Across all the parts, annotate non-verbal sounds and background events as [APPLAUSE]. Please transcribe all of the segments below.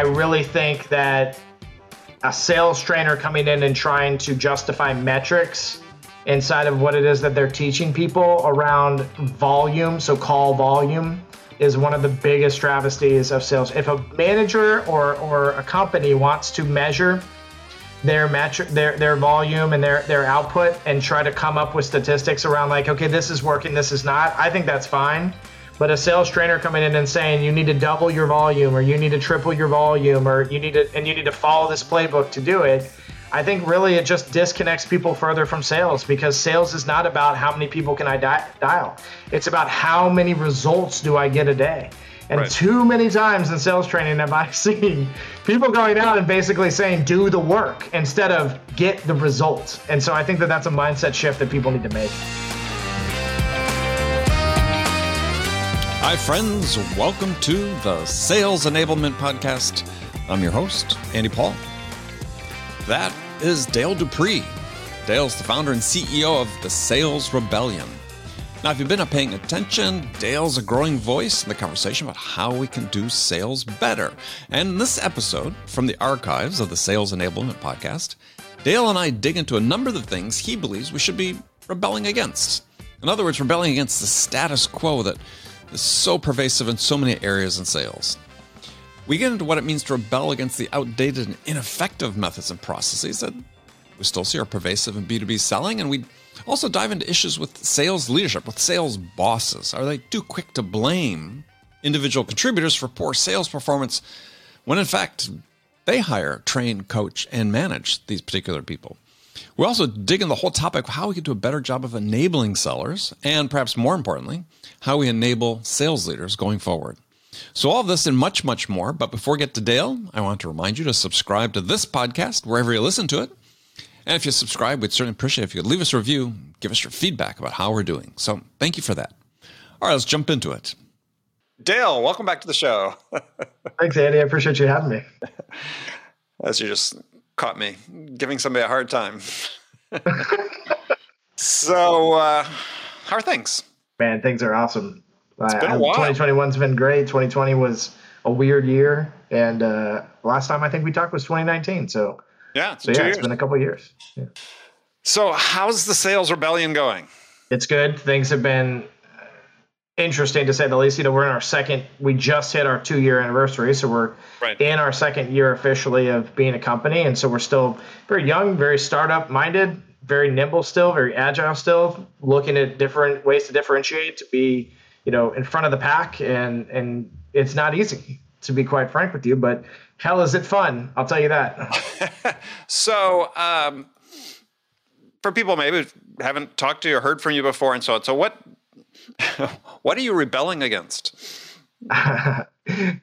I really think that a sales trainer coming in and trying to justify metrics inside of what it is that they're teaching people around volume, so call volume, is one of the biggest travesties of sales. If a manager or, or a company wants to measure their metric their their volume and their their output and try to come up with statistics around like okay this is working this is not i think that's fine but a sales trainer coming in and saying you need to double your volume or you need to triple your volume or you need to and you need to follow this playbook to do it i think really it just disconnects people further from sales because sales is not about how many people can i dial it's about how many results do i get a day and right. too many times in sales training have I [LAUGHS] seen people going out and basically saying, do the work instead of get the results. And so I think that that's a mindset shift that people need to make. Hi, friends. Welcome to the Sales Enablement Podcast. I'm your host, Andy Paul. That is Dale Dupree. Dale's the founder and CEO of the Sales Rebellion. Now, if you've been paying attention, Dale's a growing voice in the conversation about how we can do sales better. And in this episode, from the archives of the Sales Enablement Podcast, Dale and I dig into a number of the things he believes we should be rebelling against. In other words, rebelling against the status quo that is so pervasive in so many areas in sales. We get into what it means to rebel against the outdated and ineffective methods and processes that we still see are pervasive in B2B selling, and we also, dive into issues with sales leadership, with sales bosses. Are they too quick to blame individual contributors for poor sales performance when, in fact, they hire, train, coach, and manage these particular people? We also dig in the whole topic of how we can do a better job of enabling sellers, and perhaps more importantly, how we enable sales leaders going forward. So, all of this and much, much more. But before we get to Dale, I want to remind you to subscribe to this podcast wherever you listen to it. And if you subscribe, we'd certainly appreciate if you could leave us a review, give us your feedback about how we're doing. So thank you for that. All right, let's jump into it. Dale, welcome back to the show. [LAUGHS] Thanks, Andy. I appreciate you having me. As you just caught me giving somebody a hard time. [LAUGHS] so, uh, how are things? Man, things are awesome. It's been a while. 2021's been great. 2020 was a weird year. And uh, last time I think we talked was 2019. So yeah. So yeah, it's been a couple years. Yeah. So how's the sales rebellion going? It's good. Things have been interesting to say the least. You know, we're in our second. We just hit our two year anniversary, so we're right. in our second year officially of being a company, and so we're still very young, very startup minded, very nimble still, very agile still, looking at different ways to differentiate, to be you know in front of the pack, and and it's not easy to be quite frank with you, but hell is it fun i'll tell you that [LAUGHS] so um, for people maybe haven't talked to you or heard from you before and so on so what [LAUGHS] what are you rebelling against [LAUGHS] I,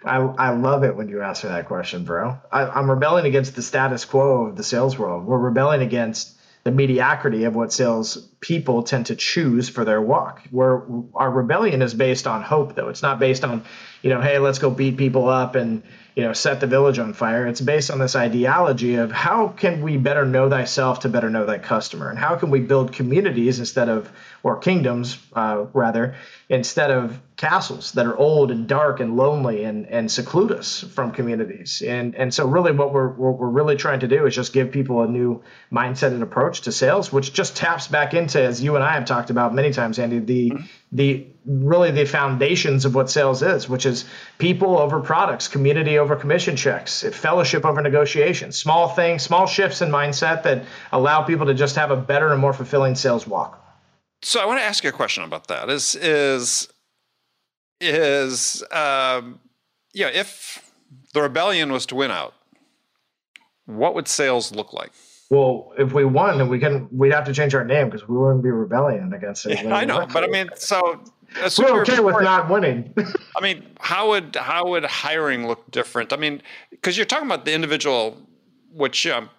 I love it when you ask me that question, bro. I, I'm rebelling against the status quo of the sales world. We're rebelling against the mediocrity of what sales people tend to choose for their walk. Where our rebellion is based on hope, though. It's not based on, you know, hey, let's go beat people up and you know set the village on fire. It's based on this ideology of how can we better know thyself to better know thy customer? And how can we build communities instead of or kingdoms uh, rather instead of castles that are old and dark and lonely and, and seclude us from communities? And and so really what we're what we're really trying to do is just give people a new mindset and approach to sales which just taps back into as you and I have talked about many times Andy the mm-hmm. The really the foundations of what sales is, which is people over products, community over commission checks, fellowship over negotiation, small things, small shifts in mindset that allow people to just have a better and more fulfilling sales walk. So I want to ask you a question about that. Is is is um, yeah, if the rebellion was to win out, what would sales look like? Well, if we won, then we can we'd have to change our name because we wouldn't be rebellion against it. Yeah, I know, but I mean, so we're okay with not winning. [LAUGHS] I mean, how would how would hiring look different? I mean, because you're talking about the individual, which I'm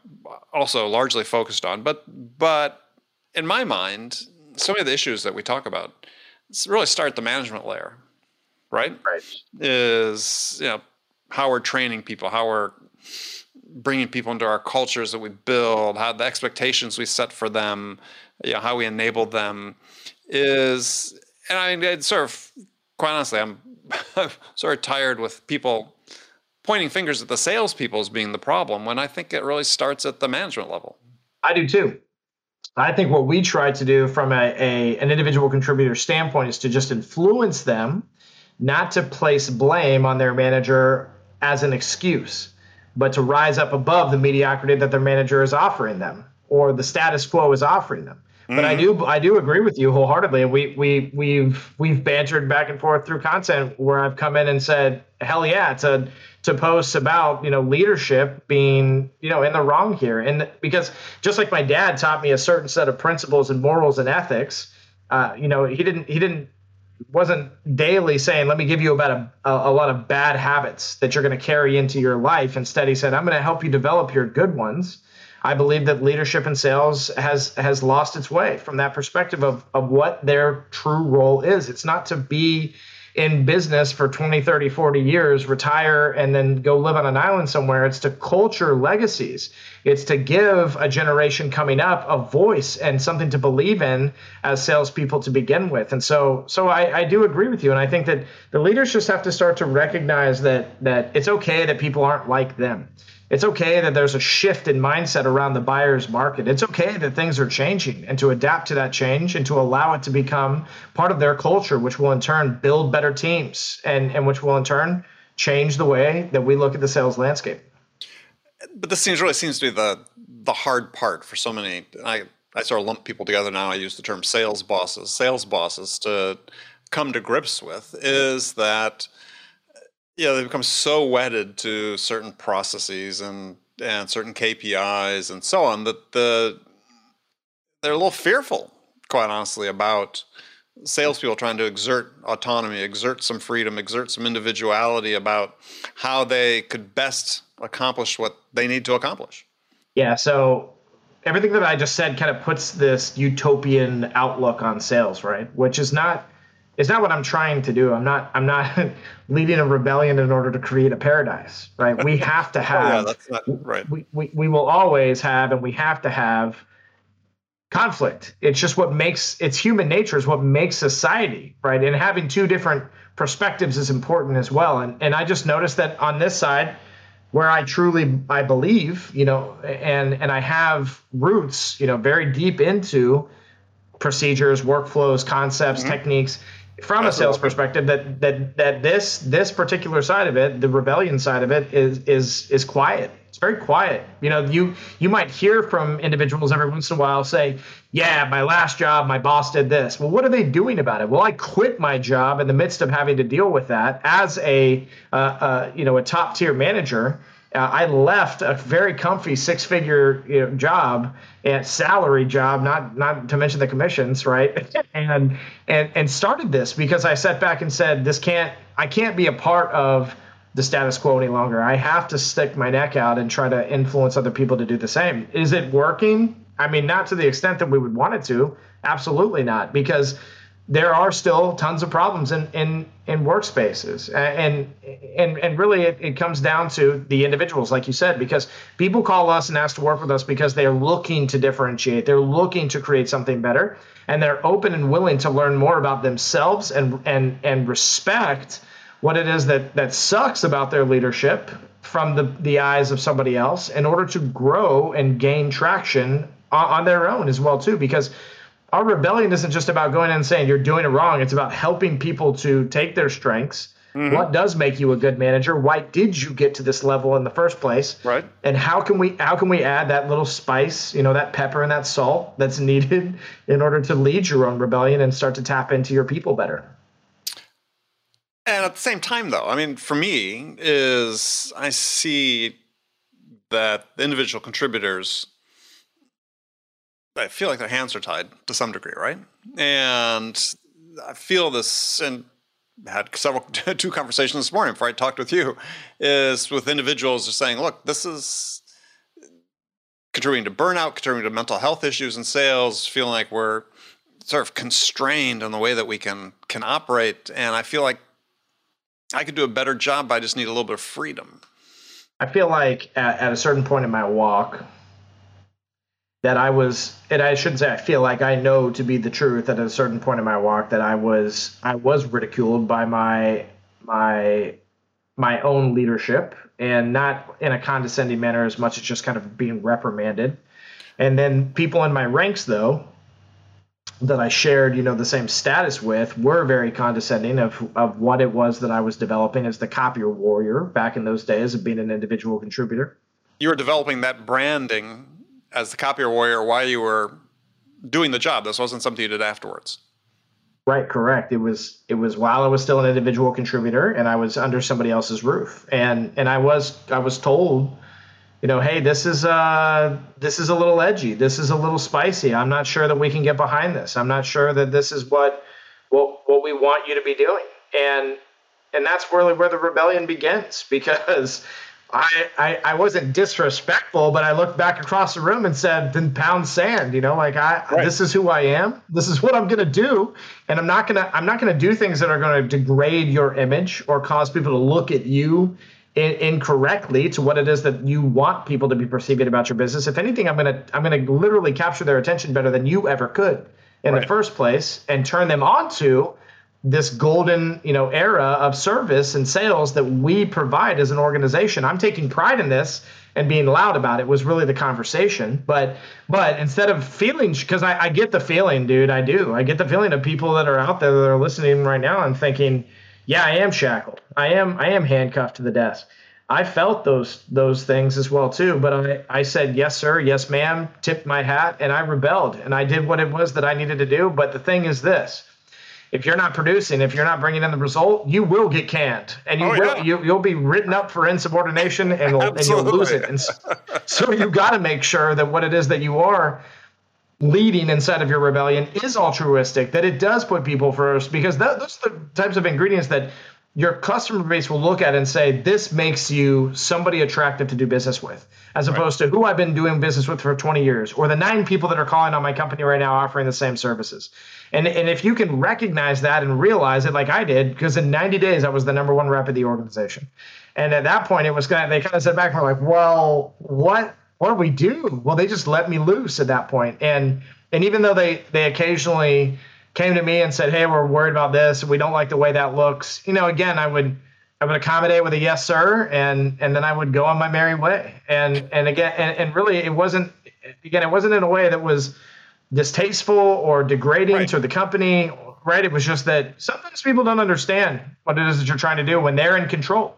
also largely focused on, but but in my mind, so many of the issues that we talk about really start the management layer, right? Right. Is you know how we're training people, how we're bringing people into our cultures that we build, how the expectations we set for them, you know, how we enable them is and I mean, sort of, quite honestly, I'm [LAUGHS] sort of tired with people pointing fingers at the salespeople as being the problem when I think it really starts at the management level. I do too. I think what we try to do from a, a, an individual contributor standpoint is to just influence them, not to place blame on their manager as an excuse, but to rise up above the mediocrity that their manager is offering them or the status quo is offering them. Mm-hmm. But I mm-hmm. do I do agree with you wholeheartedly. And we we we've we've bantered back and forth through content where I've come in and said, hell yeah, to to post about you know leadership being you know in the wrong here, and because just like my dad taught me a certain set of principles and morals and ethics, uh, you know he didn't he didn't wasn't daily saying, let me give you about a, a, a lot of bad habits that you're going to carry into your life. Instead, he said, I'm going to help you develop your good ones I believe that leadership in sales has has lost its way from that perspective of, of what their true role is. It's not to be in business for 20, 30, 40 years, retire, and then go live on an island somewhere. It's to culture legacies. It's to give a generation coming up a voice and something to believe in as salespeople to begin with. And so, so I, I do agree with you. And I think that the leaders just have to start to recognize that that it's okay that people aren't like them. It's okay that there's a shift in mindset around the buyer's market. It's okay that things are changing and to adapt to that change and to allow it to become part of their culture, which will in turn build better teams and, and which will in turn change the way that we look at the sales landscape. But this seems really seems to be the the hard part for so many. I, I sort of lump people together now. I use the term sales bosses, sales bosses to come to grips with is that yeah, they become so wedded to certain processes and and certain KPIs and so on that the they're a little fearful, quite honestly, about salespeople trying to exert autonomy, exert some freedom, exert some individuality about how they could best accomplish what they need to accomplish. Yeah, so everything that I just said kind of puts this utopian outlook on sales, right? Which is not it's not what I'm trying to do. I'm not I'm not [LAUGHS] leading a rebellion in order to create a paradise, right? We [LAUGHS] have to have oh, yeah, that's not, right. We, we we will always have and we have to have conflict. It's just what makes it's human nature is what makes society, right? And having two different perspectives is important as well. And and I just noticed that on this side where I truly I believe, you know, and and I have roots, you know, very deep into procedures, workflows, concepts, mm-hmm. techniques from a sales perspective that that that this this particular side of it the rebellion side of it is is is quiet. It's very quiet. You know you you might hear from individuals every once in a while say yeah my last job my boss did this. Well what are they doing about it? Well i quit my job in the midst of having to deal with that as a uh, uh, you know a top tier manager uh, I left a very comfy six figure you know, job and salary job, not not to mention the commissions, right? [LAUGHS] and and and started this because I sat back and said, this can't I can't be a part of the status quo any longer. I have to stick my neck out and try to influence other people to do the same. Is it working? I mean, not to the extent that we would want it to. Absolutely not, because there are still tons of problems in in, in workspaces. And and and really it, it comes down to the individuals like you said because people call us and ask to work with us because they're looking to differentiate. They're looking to create something better and they're open and willing to learn more about themselves and and and respect what it is that that sucks about their leadership from the the eyes of somebody else in order to grow and gain traction on, on their own as well too because our rebellion isn't just about going in and saying you're doing it wrong. It's about helping people to take their strengths. Mm-hmm. What does make you a good manager? Why did you get to this level in the first place? Right. And how can we how can we add that little spice, you know, that pepper and that salt that's [LAUGHS] needed in order to lead your own rebellion and start to tap into your people better? And at the same time, though, I mean, for me, is I see that individual contributors I feel like their hands are tied to some degree, right? And I feel this, and had several [LAUGHS] two conversations this morning before I talked with you, is with individuals just saying, look, this is contributing to burnout, contributing to mental health issues in sales, feeling like we're sort of constrained in the way that we can can operate. And I feel like I could do a better job, but I just need a little bit of freedom. I feel like at, at a certain point in my walk, that I was, and I shouldn't say I feel like I know to be the truth at a certain point in my walk that I was I was ridiculed by my my my own leadership and not in a condescending manner as much as just kind of being reprimanded. And then people in my ranks, though, that I shared, you know, the same status with were very condescending of, of what it was that I was developing as the copier warrior back in those days of being an individual contributor. You were developing that branding as the copier warrior while you were doing the job. This wasn't something you did afterwards. Right, correct. It was it was while I was still an individual contributor and I was under somebody else's roof. And and I was I was told you know, hey, this is uh, this is a little edgy. This is a little spicy. I'm not sure that we can get behind this. I'm not sure that this is what what what we want you to be doing. And and that's really where the rebellion begins [LAUGHS] because I, I, I wasn't disrespectful, but I looked back across the room and said, "Then pound sand." You know, like I right. this is who I am. This is what I'm gonna do, and I'm not gonna I'm not gonna do things that are gonna degrade your image or cause people to look at you in, incorrectly to what it is that you want people to be perceiving about your business. If anything, I'm gonna I'm gonna literally capture their attention better than you ever could in right. the first place, and turn them onto this golden you know era of service and sales that we provide as an organization. I'm taking pride in this and being loud about it was really the conversation. But but instead of feeling, because I, I get the feeling, dude, I do. I get the feeling of people that are out there that are listening right now and thinking yeah, I am shackled. I am I am handcuffed to the desk. I felt those those things as well too, but I, I said yes sir, yes ma'am, tipped my hat, and I rebelled and I did what it was that I needed to do. But the thing is this: if you're not producing, if you're not bringing in the result, you will get canned, and you oh, will yeah. you, you'll be written up for insubordination, and, and you'll lose it. And so, so you got to make sure that what it is that you are leading inside of your rebellion is altruistic, that it does put people first, because that, those are the types of ingredients that your customer base will look at and say, this makes you somebody attractive to do business with, as opposed to who I've been doing business with for 20 years, or the nine people that are calling on my company right now offering the same services. And, and if you can recognize that and realize it like I did, because in 90 days I was the number one rep of the organization. And at that point, it was kind of, they kind of said back and were like, well, what what do we do? Well, they just let me loose at that point. And and even though they they occasionally came to me and said, "Hey, we're worried about this. We don't like the way that looks." You know, again, I would I would accommodate with a yes sir, and and then I would go on my merry way. And and again, and, and really, it wasn't again, it wasn't in a way that was distasteful or degrading right. to the company. Right? It was just that sometimes people don't understand what it is that you're trying to do when they're in control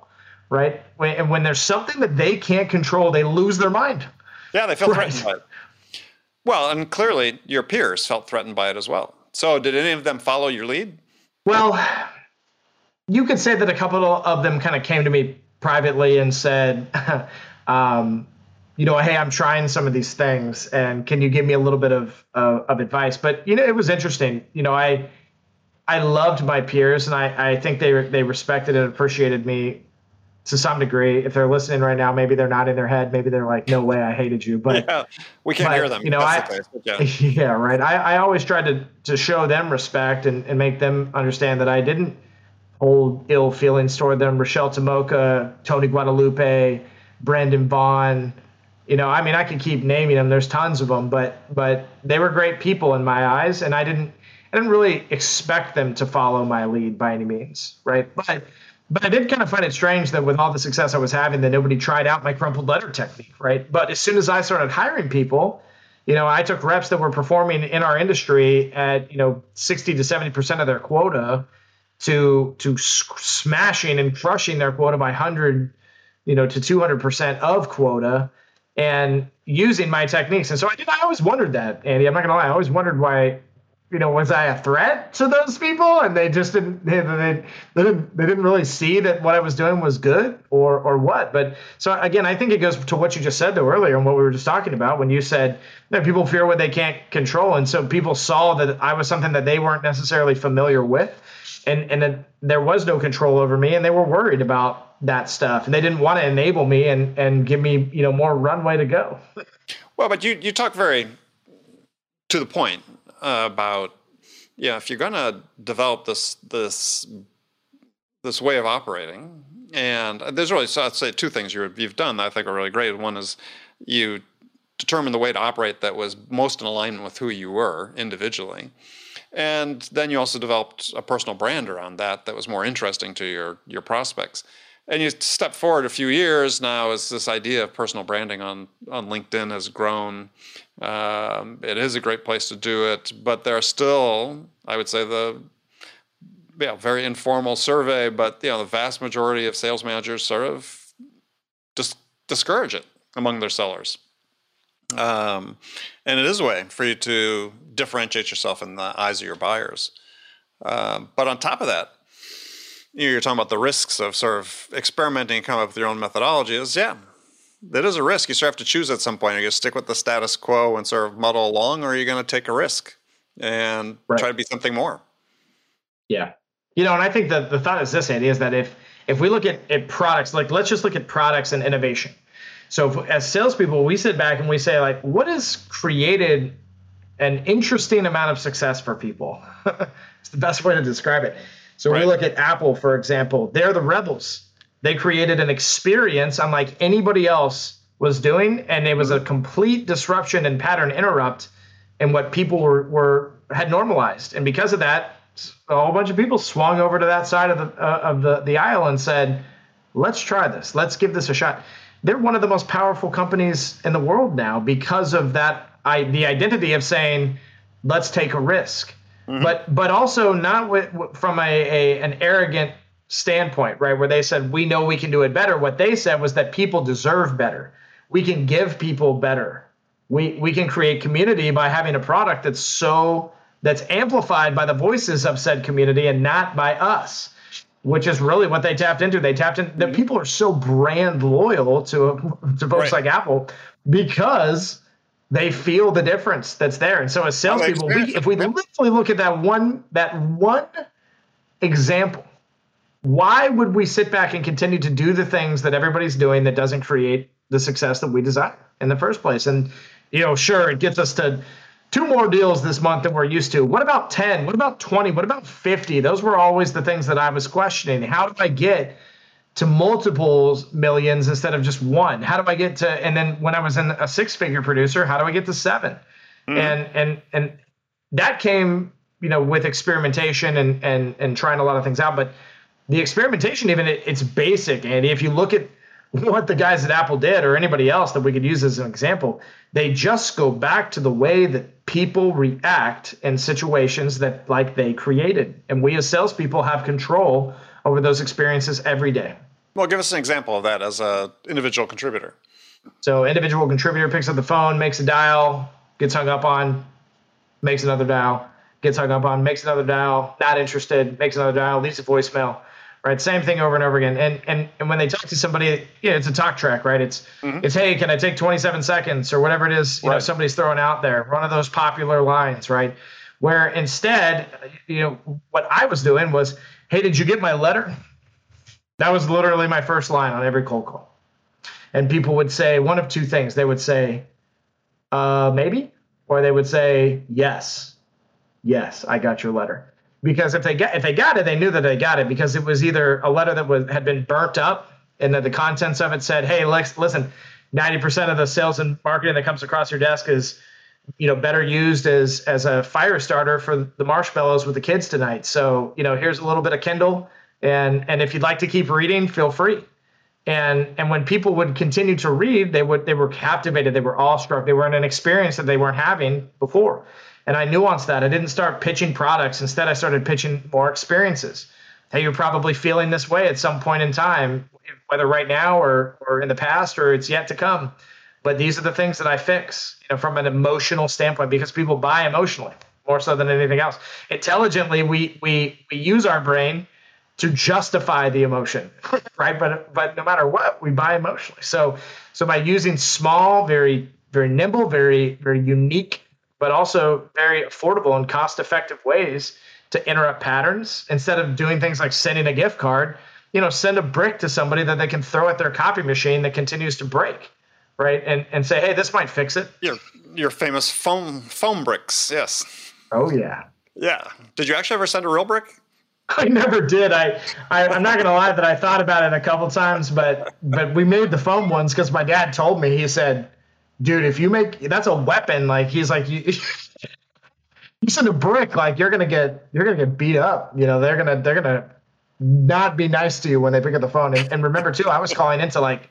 right? When, and when there's something that they can't control, they lose their mind. Yeah, they feel right. threatened by it. Well, and clearly your peers felt threatened by it as well. So, did any of them follow your lead? Well, you could say that a couple of them kind of came to me privately and said, [LAUGHS] um, you know, hey, I'm trying some of these things, and can you give me a little bit of uh, of advice? But you know, it was interesting. You know, I I loved my peers, and I I think they they respected and appreciated me to some degree. If they're listening right now, maybe they're not in their head. Maybe they're like, "No way, I hated you." But yeah, we can't but, hear them. You know, I, yeah. [LAUGHS] yeah. right. I, I always tried to to show them respect and, and make them understand that I didn't hold ill feelings toward them. Rochelle Tamoka, Tony Guadalupe, Brandon Vaughn. You know, I mean, I could keep naming them. There's tons of them, but but they were great people in my eyes, and I didn't I didn't really expect them to follow my lead by any means, right? But but I did kind of find it strange that with all the success I was having, that nobody tried out my crumpled letter technique, right? But as soon as I started hiring people, you know, I took reps that were performing in our industry at you know 60 to 70 percent of their quota to to smashing and crushing their quota by 100, you know, to 200 percent of quota, and using my techniques. And so I did. I always wondered that, Andy. I'm not gonna lie. I always wondered why you know, was I a threat to those people? And they just didn't, they, they, they, didn't, they didn't really see that what I was doing was good or, or what. But so again, I think it goes to what you just said though earlier and what we were just talking about when you said that people fear what they can't control. And so people saw that I was something that they weren't necessarily familiar with. And, and that there was no control over me and they were worried about that stuff and they didn't want to enable me and, and give me, you know, more runway to go. Well, but you, you talk very to the point about yeah, if you're going to develop this this this way of operating, and there's really so I'd say two things you have done that I think are really great. One is you determined the way to operate that was most in alignment with who you were individually. And then you also developed a personal brand around that that was more interesting to your your prospects. And you step forward a few years now as this idea of personal branding on on LinkedIn has grown. Um, it is a great place to do it, but there are still, I would say, the yeah, very informal survey, but you know, the vast majority of sales managers sort of just discourage it among their sellers. Um, and it is a way for you to differentiate yourself in the eyes of your buyers. Um, but on top of that, you're talking about the risks of sort of experimenting and coming up with your own methodology. Is yeah, that is a risk. You sort of have to choose at some point. Are you going to stick with the status quo and sort of muddle along, or are you going to take a risk and right. try to be something more? Yeah, you know, and I think that the thought is this, Andy, is that if if we look at, at products, like let's just look at products and innovation. So if, as salespeople, we sit back and we say, like, what has created an interesting amount of success for people? [LAUGHS] it's the best way to describe it. So right. we look at Apple, for example, they're the rebels. They created an experience unlike anybody else was doing, and it was a complete disruption and pattern interrupt in what people were, were had normalized. And because of that, a whole bunch of people swung over to that side of the uh, of the, the aisle and said, "Let's try this. Let's give this a shot." they're one of the most powerful companies in the world now because of that I, the identity of saying let's take a risk mm-hmm. but but also not with, from a, a an arrogant standpoint right where they said we know we can do it better what they said was that people deserve better we can give people better we we can create community by having a product that's so that's amplified by the voices of said community and not by us which is really what they tapped into. They tapped in that mm-hmm. people are so brand loyal to to folks right. like Apple because they feel the difference that's there. And so as salespeople, we, if we literally look at that one that one example, why would we sit back and continue to do the things that everybody's doing that doesn't create the success that we desire in the first place? And you know, sure, it gets us to two more deals this month than we're used to. What about 10? What about 20? What about 50? Those were always the things that I was questioning. How do I get to multiples millions instead of just one? How do I get to and then when I was in a six-figure producer, how do I get to 7? Mm-hmm. And and and that came, you know, with experimentation and and and trying a lot of things out, but the experimentation even it, it's basic, Andy. If you look at what the guys at Apple did or anybody else that we could use as an example, they just go back to the way that people react in situations that like they created. And we as salespeople have control over those experiences every day. Well, give us an example of that as an individual contributor. So, individual contributor picks up the phone, makes a dial, gets hung up on, makes another dial, gets hung up on, makes another dial, not interested, makes another dial, leaves a voicemail right? Same thing over and over again. And and and when they talk to somebody, yeah, it's a talk track, right? It's mm-hmm. it's hey, can I take 27 seconds or whatever it is, you right. know, somebody's throwing out there. One of those popular lines, right? Where instead, you know, what I was doing was, hey, did you get my letter? That was literally my first line on every cold call. And people would say one of two things. They would say, uh, maybe, or they would say, yes, yes, I got your letter because if they get if they got it, they knew that they got it because it was either a letter that was had been burnt up and that the contents of it said, "Hey, Lex, listen, ninety percent of the sales and marketing that comes across your desk is." you know better used as as a fire starter for the marshmallows with the kids tonight so you know here's a little bit of kindle and and if you'd like to keep reading feel free and and when people would continue to read they would they were captivated they were awestruck they were in an experience that they weren't having before and I nuanced that. I didn't start pitching products. Instead, I started pitching more experiences. Hey, you're probably feeling this way at some point in time, whether right now or, or in the past or it's yet to come. But these are the things that I fix, you know, from an emotional standpoint, because people buy emotionally more so than anything else. Intelligently, we we we use our brain to justify the emotion, [LAUGHS] right? But but no matter what, we buy emotionally. So so by using small, very very nimble, very very unique but also very affordable and cost effective ways to interrupt patterns instead of doing things like sending a gift card you know send a brick to somebody that they can throw at their copy machine that continues to break right? And and say hey this might fix it. Your your famous foam foam bricks yes. Oh yeah. Yeah. Did you actually ever send a real brick I never did. I, I am not gonna lie that I thought about it a couple times, but but we made the foam ones because my dad told me. He said, dude, if you make that's a weapon. Like he's like you. [LAUGHS] You send a brick, like you're gonna get you're gonna get beat up. You know they're gonna they're gonna not be nice to you when they pick up the phone. And, and remember too, I was calling into like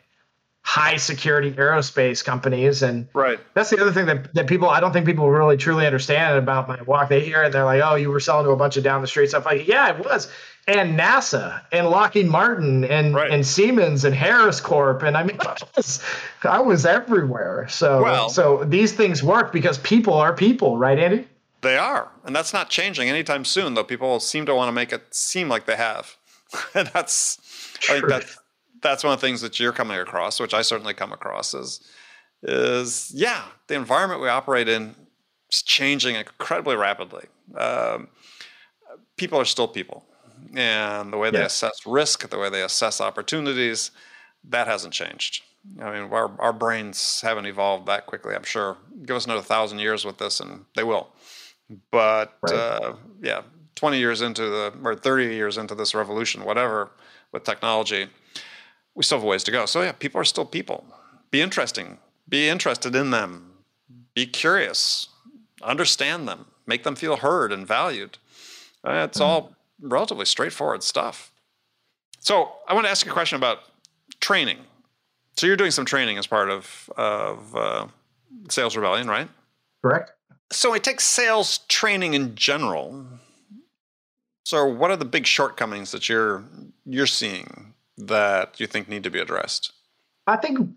high security aerospace companies. And right. that's the other thing that, that people, I don't think people really truly understand about my walk. They hear it and they're like, oh, you were selling to a bunch of down the street stuff. Like, yeah, it was. And NASA and Lockheed Martin and, right. and Siemens and Harris Corp. And I mean, [LAUGHS] I was, I was everywhere. So, well, so these things work because people are people, right, Andy? They are. And that's not changing anytime soon, though people seem to want to make it seem like they have. and [LAUGHS] that's. I think that's, that's one of the things that you're coming across, which I certainly come across is is yeah, the environment we operate in is changing incredibly rapidly. Um, people are still people, and the way they yeah. assess risk, the way they assess opportunities, that hasn't changed. I mean, our our brains haven't evolved that quickly. I'm sure. Give us another thousand years with this, and they will. But right. uh, yeah, 20 years into the or 30 years into this revolution, whatever, with technology, we still have ways to go. So yeah, people are still people. Be interesting. Be interested in them. Be curious. Understand them. Make them feel heard and valued. Uh, it's all relatively straightforward stuff. So I want to ask you a question about training. So you're doing some training as part of of uh, Sales Rebellion, right? Correct. So it takes sales training in general. So what are the big shortcomings that you're you're seeing that you think need to be addressed? I think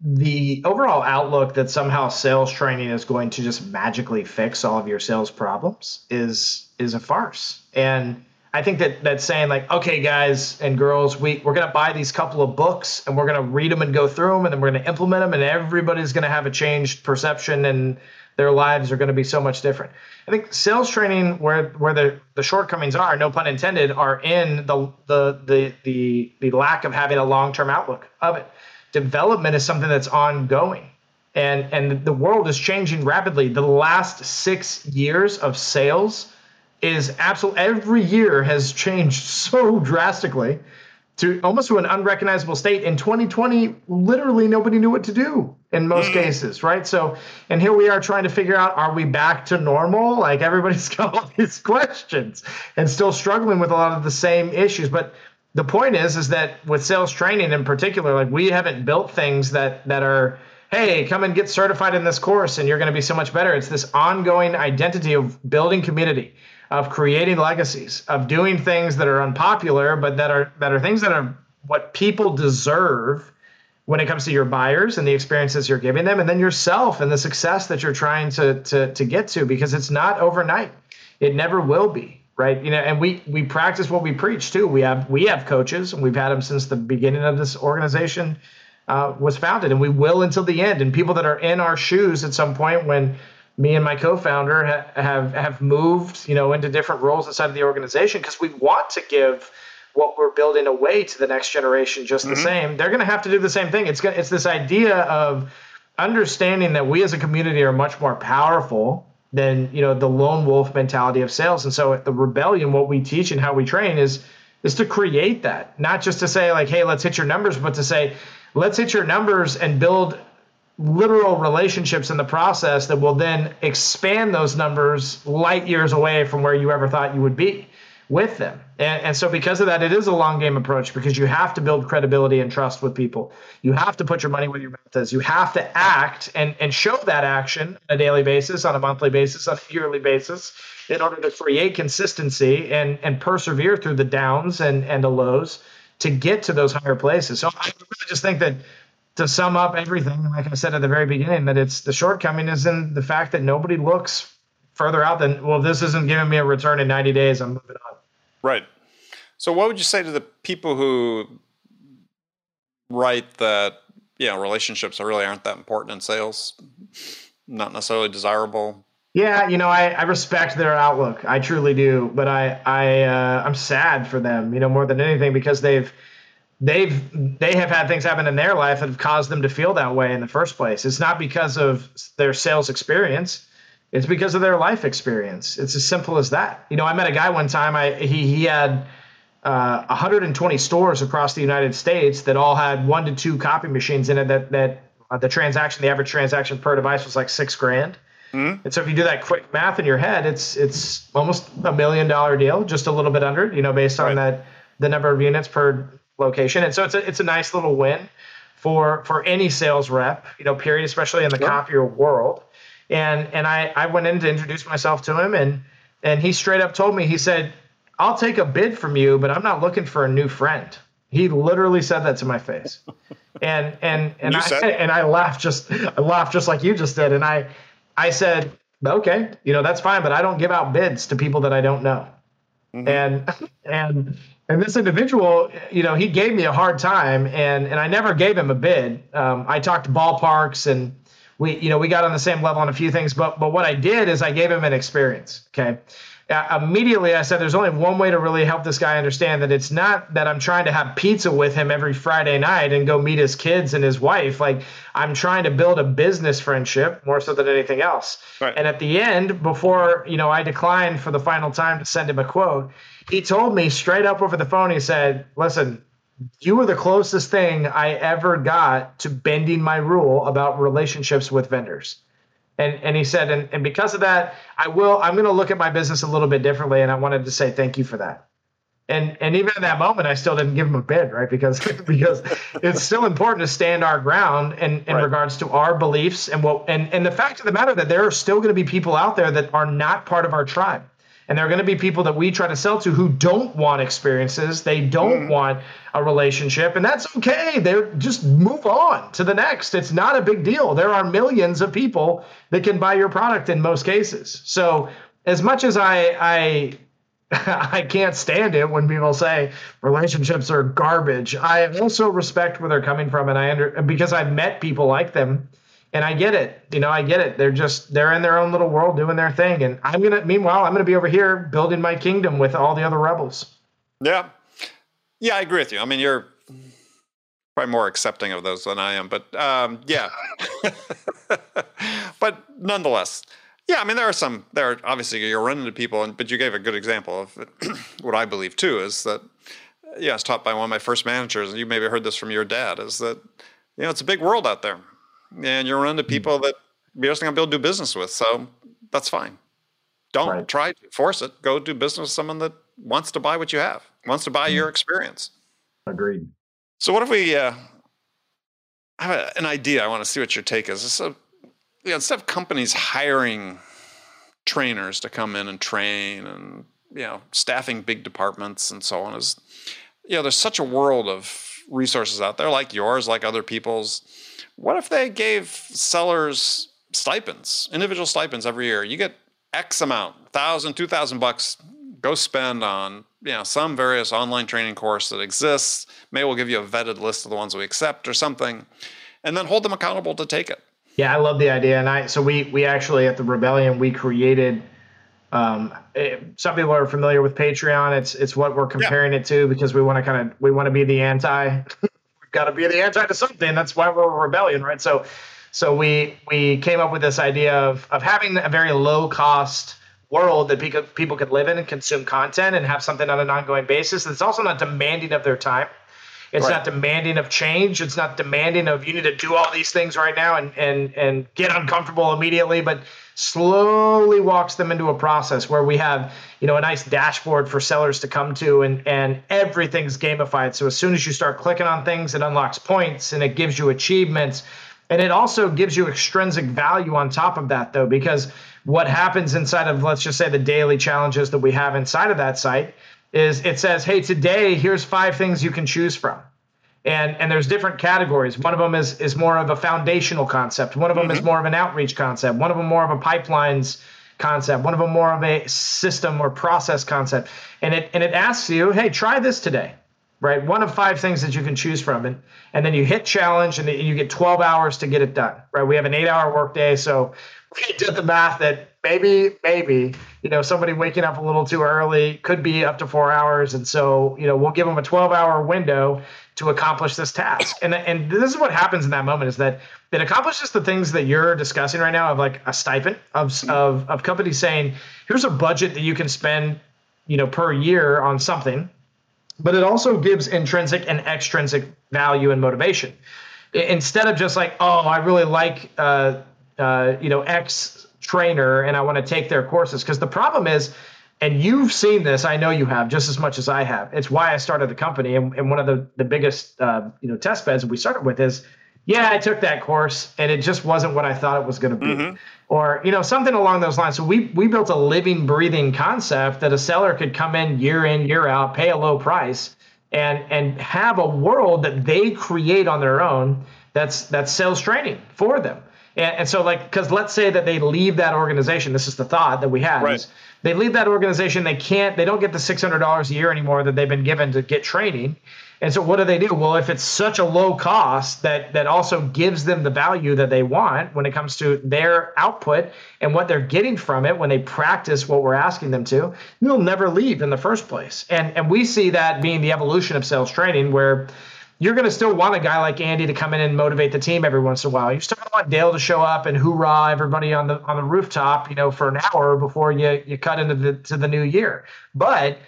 the overall outlook that somehow sales training is going to just magically fix all of your sales problems is is a farce. And I think that that's saying like, okay, guys and girls, we we're gonna buy these couple of books and we're gonna read them and go through them and then we're gonna implement them and everybody's gonna have a changed perception and their lives are going to be so much different. I think sales training, where where the, the shortcomings are, no pun intended, are in the the the the, the lack of having a long term outlook of it. Development is something that's ongoing, and and the world is changing rapidly. The last six years of sales is absolute. Every year has changed [LAUGHS] so drastically to almost to an unrecognizable state. In 2020, literally nobody knew what to do in most mm. cases, right? So, and here we are trying to figure out are we back to normal? Like everybody's [LAUGHS] got all these questions and still struggling with a lot of the same issues. But the point is, is that with sales training in particular, like we haven't built things that that are hey, come and get certified in this course and you're going to be so much better. It's this ongoing identity of building community of creating legacies, of doing things that are unpopular, but that are that are things that are what people deserve when it comes to your buyers and the experiences you're giving them, and then yourself and the success that you're trying to to to get to, because it's not overnight. It never will be, right? You know, and we we practice what we preach too. We have we have coaches, and we've had them since the beginning of this organization uh, was founded, and we will until the end. And people that are in our shoes at some point when me and my co-founder ha- have have moved, you know, into different roles inside of the organization because we want to give what we're building away to the next generation just mm-hmm. the same. They're going to have to do the same thing. It's it's this idea of understanding that we as a community are much more powerful than you know the lone wolf mentality of sales. And so at the rebellion, what we teach and how we train is is to create that, not just to say like, hey, let's hit your numbers, but to say, let's hit your numbers and build literal relationships in the process that will then expand those numbers light years away from where you ever thought you would be with them. And, and, so, because of that, it is a long game approach because you have to build credibility and trust with people. You have to put your money where your mouth is. You have to act and, and show that action on a daily basis, on a monthly basis, on a yearly basis in order to create consistency and, and persevere through the downs and, and the lows to get to those higher places. So, I just think that to sum up everything, like I said at the very beginning, that it's the shortcoming is in the fact that nobody looks further out than well, this isn't giving me a return in 90 days. I'm moving on. Right. So, what would you say to the people who write that you know relationships really aren't that important in sales, not necessarily desirable? Yeah, you know, I, I respect their outlook. I truly do, but I I uh, I'm sad for them. You know, more than anything because they've they've they have had things happen in their life that have caused them to feel that way in the first place. It's not because of their sales experience. It's because of their life experience. It's as simple as that. You know, I met a guy one time. I he he had uh, 120 stores across the United States that all had one to two copy machines in it. That that uh, the transaction, the average transaction per device was like six grand. Mm-hmm. And so if you do that quick math in your head, it's it's almost a million dollar deal, just a little bit under, you know, based on right. that the number of units per location. And so it's a, it's a nice little win for for any sales rep, you know, period, especially in the copier world. And and I I went in to introduce myself to him and and he straight up told me he said, "I'll take a bid from you, but I'm not looking for a new friend." He literally said that to my face. [LAUGHS] And and and I and I laughed just I laughed just like you just did and I I said, "Okay, you know, that's fine, but I don't give out bids to people that I don't know." Mm-hmm. And [LAUGHS] and and this individual, you know, he gave me a hard time, and and I never gave him a bid. Um, I talked to ballparks, and we, you know, we got on the same level on a few things. But but what I did is I gave him an experience. Okay, uh, immediately I said, there's only one way to really help this guy understand that it's not that I'm trying to have pizza with him every Friday night and go meet his kids and his wife. Like I'm trying to build a business friendship more so than anything else. Right. And at the end, before you know, I declined for the final time to send him a quote. He told me straight up over the phone. He said, "Listen, you were the closest thing I ever got to bending my rule about relationships with vendors." And, and he said, and, and because of that, I will, I'm going to look at my business a little bit differently. And I wanted to say thank you for that. And, and even in that moment, I still didn't give him a bid, right? Because, [LAUGHS] because it's still important to stand our ground in, in right. regards to our beliefs and what, and, and the fact of the matter that there are still going to be people out there that are not part of our tribe. And there are going to be people that we try to sell to who don't want experiences. They don't mm. want a relationship, and that's okay. They're just move on to the next. It's not a big deal. There are millions of people that can buy your product in most cases. So as much as I I [LAUGHS] I can't stand it when people say relationships are garbage. I also respect where they're coming from, and I under because I've met people like them and I get it. You know, I get it. They're just they're in their own little world doing their thing, and I'm gonna. Meanwhile, I'm gonna be over here building my kingdom with all the other rebels. Yeah, yeah, I agree with you. I mean, you're probably more accepting of those than I am, but um, yeah. [LAUGHS] but nonetheless, yeah. I mean, there are some. There are obviously you're running into people, and but you gave a good example of [CLEARS THROAT] what I believe too is that. Yeah, I was taught by one of my first managers, and you maybe heard this from your dad. Is that you know it's a big world out there and you run into hmm. people that you're just not going to be able to do business with. So that's fine. Don't right. try to force it. Go do business with someone that wants to buy what you have, wants to buy mm. your experience. Agreed. So what if we uh, have a, an idea? I want to see what your take is. So, you know, instead of companies hiring trainers to come in and train and you know staffing big departments and so on is you know there's such a world of resources out there like yours like other people's what if they gave sellers stipends, individual stipends every year? You get X amount, thousand, two thousand bucks. Go spend on you know some various online training course that exists. Maybe we'll give you a vetted list of the ones we accept or something, and then hold them accountable to take it. Yeah, I love the idea, and I so we we actually at the Rebellion we created. Um, it, eh, some people are familiar with Patreon. It's it's what we're comparing yeah. it to because we want to kind of we want to be the anti We've got to be the anti to something. That's why we're a rebellion, right? So, so we we came up with this idea of of having a very low cost world that people people could live in and consume content and have something on an ongoing basis. that's also not demanding of their time. It's right. not demanding of change. It's not demanding of you need to do all these things right now and and and get uncomfortable immediately, but slowly walks them into a process where we have you know a nice dashboard for sellers to come to and and everything's gamified so as soon as you start clicking on things it unlocks points and it gives you achievements and it also gives you extrinsic value on top of that though because what happens inside of let's just say the daily challenges that we have inside of that site is it says hey today here's five things you can choose from. And and there's different categories. One of them is is more of a foundational concept. One of them mm-hmm. is more of an outreach concept. One of them more of a pipelines concept. One of them more of a system or process concept. And it and it asks you hey try this today right? One of five things that you can choose from. And and then you hit challenge and you get 12 hours to get it done right? We have an eight hour workday so [LAUGHS] we did the math that maybe maybe you know somebody waking up a little too early could be up to four hours. And so you know we'll give them a 12 hour window to accomplish this task. And and this is what happens in that moment is that it accomplishes the things that you're discussing right now of like a stipend of of of companies saying here's a budget that you can spend you know per year on something, but it also gives intrinsic and extrinsic value and motivation. Instead of just like oh I really like uh, uh, you know X trainer and I want to take their courses because the problem is and you've seen this i know you have just as much as i have it's why i started the company and, and one of the, the biggest uh, you know test beds we started with is yeah i took that course and it just wasn't what i thought it was going to be mm-hmm. Or you know something along those lines so we we built a living breathing concept that a seller could come in year in year out pay a low price and and have a world that they create on their own that's that's sales training for them and, and so, like, because let's say that they leave that organization. This is the thought that we have. Right. They leave that organization. They can't. They don't get the six hundred dollars a year anymore that they've been given to get training. And so, what do they do? Well, if it's such a low cost that that also gives them the value that they want when it comes to their output and what they're getting from it when they practice what we're asking them to, they'll never leave in the first place. And and we see that being the evolution of sales training, where you're going to still want a guy like Andy to come in and motivate the team every once in a while. You still want Dale to show up and hoorah everybody on the on the rooftop, you know, for an hour before you you cut into the to the new year. But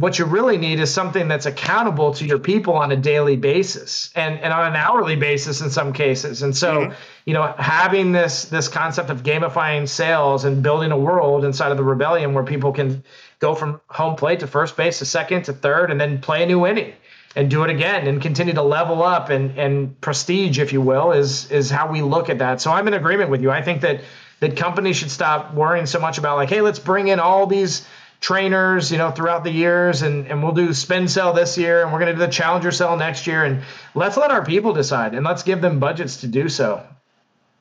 what you really need is something that's accountable to your people on a daily basis and, and on an hourly basis in some cases. And so, mm-hmm. you know, having this this concept of gamifying sales and building a world inside of the rebellion where people can go from home plate to first base to second to third and then play a new inning and do it again and continue to level up and and prestige, if you will, is is how we look at that. So I'm in agreement with you. I think that that companies should stop worrying so much about like, hey, let's bring in all these trainers, you know, throughout the years, and and we'll do spin sell this year, and we're going to do the Challenger Sale next year, and let's let our people decide, and let's give them budgets to do so.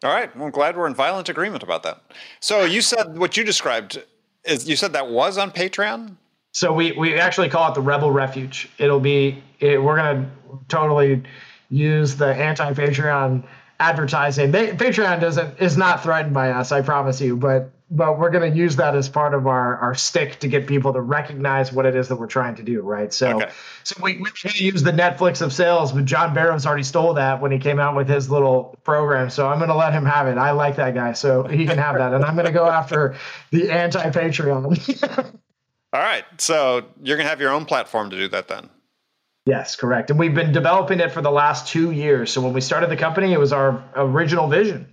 All right, well, I'm glad we're in violent agreement about that. So you said what you described is you said that was on Patreon. So we we actually call it the Rebel Refuge. It'll be it, we're gonna totally use the anti Patreon advertising. They, Patreon doesn't is not threatened by us, I promise you. But but we're going to use that as part of our our stick to get people to recognize what it is that we're trying to do, right? So okay. so we we use the Netflix of sales, but John Barrows already stole that when he came out with his little program. So I'm going to let him have it. I like that guy, so he can have that, and I'm going to go after the anti Patreon. [LAUGHS] All right, so you're going to have your own platform to do that then. Yes, correct. And we've been developing it for the last two years. So when we started the company, it was our original vision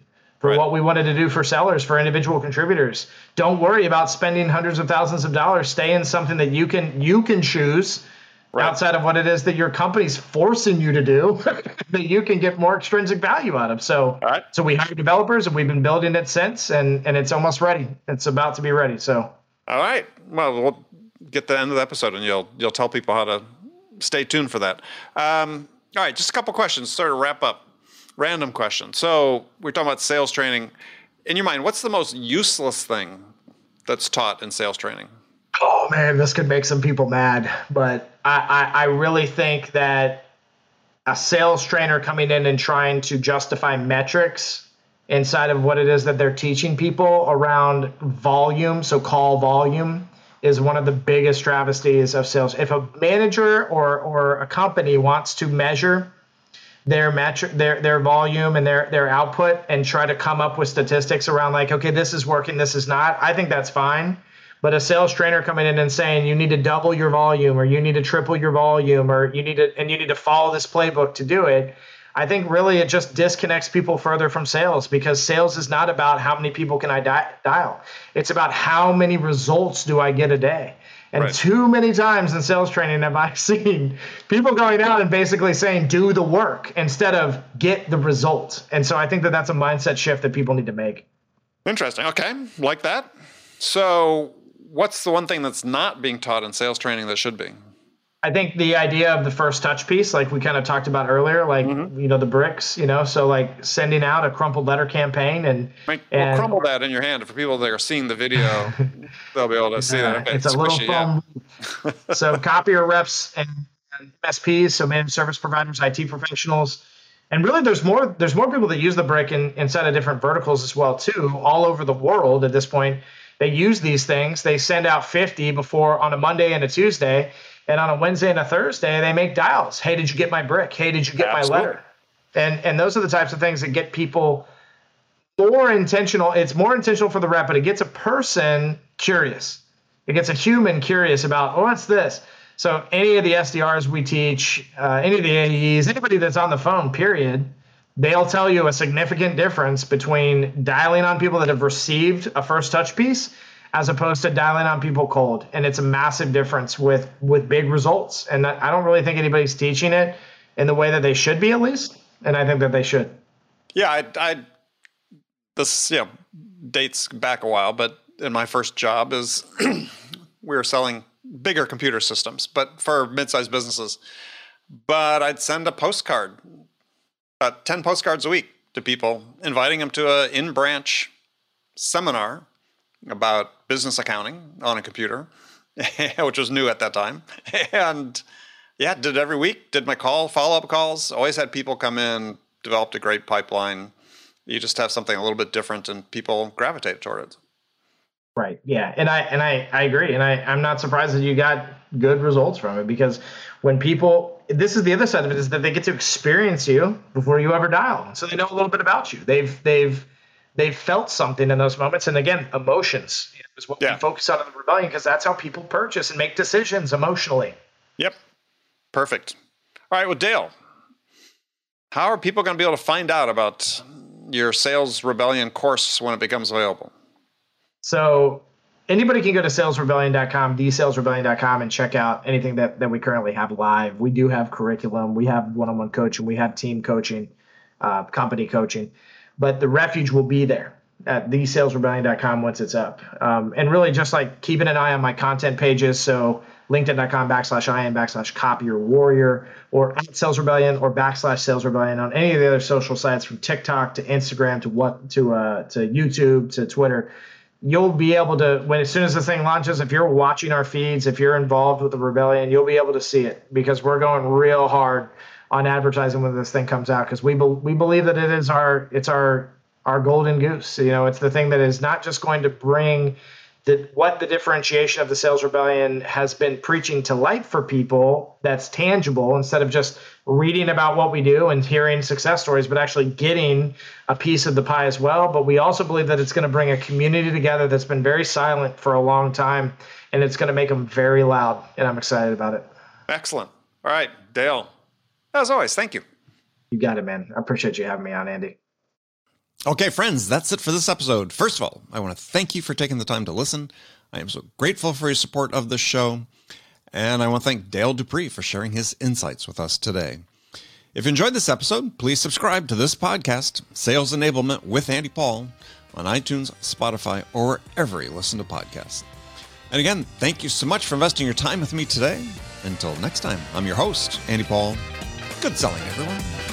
for right. what we wanted to do for sellers, for individual contributors. Don't worry about spending hundreds of thousands of dollars. Stay in something that you can you can choose right. outside of what it is that your company's forcing you to do [LAUGHS] that you can get more extrinsic value out of. So right. so we hired developers and we've been building it since and and it's almost ready. It's about to be ready. So all right. Well, we'll get the end of the episode and you'll you'll tell people how to stay tuned for that. Um, all right, just a couple questions. Sort of wrap up. Random question. So we're talking about sales training. In your mind, what's the most useless thing that's taught in sales training? Oh man, this could make some people mad, but I, I, I really think that a sales trainer coming in and trying to justify metrics inside of what it is that they're teaching people around volume, so call volume, is one of the biggest travesties of sales. If a manager or or a company wants to measure their metric their their volume and their their output and try to come up with statistics around like okay this is working this is not i think that's fine but a sales trainer coming in and saying you need to double your volume or you need to triple your volume or you need to and you need to follow this playbook to do it I think really it just disconnects people further from sales because sales is not about how many people can I di- dial. It's about how many results do I get a day. And right. too many times in sales training have I [LAUGHS] seen people going out and basically saying, do the work instead of get the result. And so I think that that's a mindset shift that people need to make. Interesting. Okay. Like that. So, what's the one thing that's not being taught in sales training that should be? I think the idea of the first touch piece, like we kind of talked about earlier, like mm-hmm. you know the bricks, you know, so like sending out a crumpled letter campaign and, well, and crumple that in your hand for people that are seeing the video, [LAUGHS] they'll be able to see uh, that. Okay, it's, a little foam. Yeah. [LAUGHS] so copier reps and, and MSPs, so managed service providers, IT professionals, and really there's more there's more people that use the brick in, inside of different verticals as well too, all over the world at this point. They use these things. They send out 50 before on a Monday and a Tuesday and on a Wednesday and a Thursday, they make dials. Hey, did you get my brick? Hey, did you get Absolutely. my letter? And and those are the types of things that get people more intentional. It's more intentional for the rep, but it gets a person curious. It gets a human curious about, oh, what's this? So any of the SDRs we teach, uh, any of the AEs, anybody that's on the phone, period, they'll tell you a significant difference between dialing on people that have received a first touch piece as opposed to dialing on people cold. And it's a massive difference with with big results. And I don't really think anybody's teaching it in the way that they should be, at least. And I think that they should. Yeah, I, I this you know dates back a while, but in my first job is [CLEARS THROAT] we were selling bigger computer systems, but for mid-sized businesses. But I'd send a postcard, about ten postcards a week to people, inviting them to a in-branch seminar about business accounting on a computer, [LAUGHS] which was new at that time. [LAUGHS] And yeah, did every week, did my call, follow up calls, always had people come in, developed a great pipeline. You just have something a little bit different and people gravitate toward it. Right. Yeah. And I and I, I agree. And I, I'm not surprised that you got good results from it because when people this is the other side of it is that they get to experience you before you ever dial. So they know a little bit about you. They've they've they felt something in those moments. And again, emotions you know, is what yeah. we focus on in the rebellion because that's how people purchase and make decisions emotionally. Yep. Perfect. All right. Well, Dale, how are people going to be able to find out about your sales rebellion course when it becomes available? So anybody can go to salesrebellion.com, thesalesrebellion.com, and check out anything that, that we currently have live. We do have curriculum, we have one on one coaching, we have team coaching, uh, company coaching but the refuge will be there at thesalesrebellion.com once it's up. Um, and really just like keeping an eye on my content pages. So linkedin.com backslash IM backslash copy copier warrior or at sales rebellion or backslash sales rebellion on any of the other social sites from TikTok to Instagram to what to uh, to YouTube to Twitter. You'll be able to when as soon as this thing launches, if you're watching our feeds, if you're involved with the rebellion, you'll be able to see it because we're going real hard on advertising when this thing comes out because we be, we believe that it is our it's our our golden goose. You know, it's the thing that is not just going to bring the, what the differentiation of the sales rebellion has been preaching to light for people that's tangible instead of just reading about what we do and hearing success stories, but actually getting a piece of the pie as well. But we also believe that it's going to bring a community together that's been very silent for a long time and it's going to make them very loud. And I'm excited about it. Excellent. All right, Dale, as always, thank you. You got it, man. I appreciate you having me on, Andy. Okay, friends, that's it for this episode. First of all, I want to thank you for taking the time to listen. I am so grateful for your support of this show. And I want to thank Dale Dupree for sharing his insights with us today. If you enjoyed this episode, please subscribe to this podcast, Sales Enablement with Andy Paul, on iTunes, Spotify, or wherever you listen to podcasts. And again, thank you so much for investing your time with me today. Until next time, I'm your host, Andy Paul. Good selling, everyone.